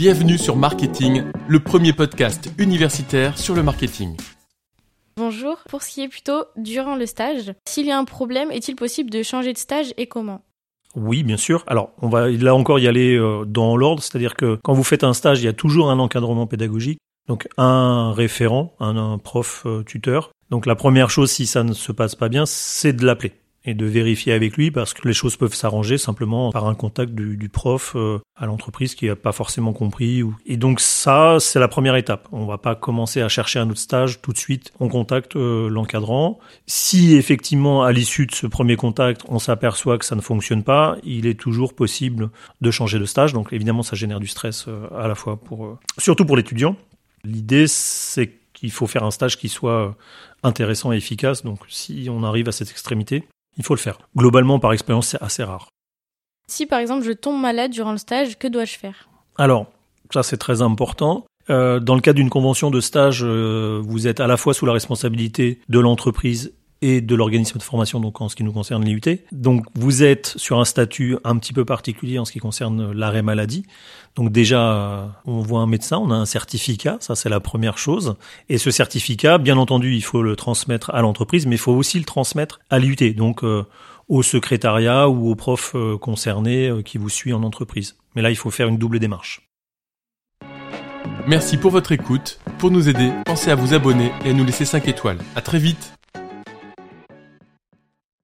Bienvenue sur Marketing, le premier podcast universitaire sur le marketing. Bonjour, pour ce qui est plutôt durant le stage, s'il y a un problème, est-il possible de changer de stage et comment? Oui, bien sûr. Alors, on va là encore y aller euh, dans l'ordre, c'est-à-dire que quand vous faites un stage, il y a toujours un encadrement pédagogique, donc un référent, un, prof euh, tuteur. Donc la première chose, si ça ne se passe pas bien, c'est de l'appeler et de vérifier avec lui parce que les choses peuvent s'arranger simplement par un contact du, prof euh, à l'entreprise qui n'a pas forcément compris. Et donc ça, c'est la première étape. On va pas commencer à chercher un autre stage tout de suite. On contacte euh, l'encadrant. Si effectivement, à l'issue de ce premier contact, on s'aperçoit que ça ne fonctionne pas, il est toujours possible de changer de stage. Donc évidemment, ça génère du stress euh, à la fois pour, surtout pour l'étudiant. L'idée, c'est qu'il faut faire un stage qui soit intéressant et efficace. Donc si on arrive à cette extrémité, il faut le faire. Globalement, par expérience, c'est assez rare. Si par exemple je tombe malade durant le stage, que dois-je faire? Alors, ça c'est très important. Euh, dans le cas d'une convention de stage, euh, vous êtes à la fois sous la responsabilité de l'entreprise et de l'organisme de formation, donc en ce qui nous concerne l'IUT. Donc vous êtes sur un statut un petit peu particulier en ce qui concerne l'arrêt maladie. Donc déjà, on voit un médecin, on a un certificat, ça c'est la première chose. Et ce certificat, bien entendu, il faut le transmettre à l'entreprise, mais il faut aussi le transmettre à l'IUT, donc euh, au secrétariat ou au prof euh, concerné euh, qui vous suit en entreprise. Mais là, il faut faire une double démarche. Merci pour votre écoute. Pour nous aider, pensez à vous abonner et à nous laisser 5 étoiles. À très vite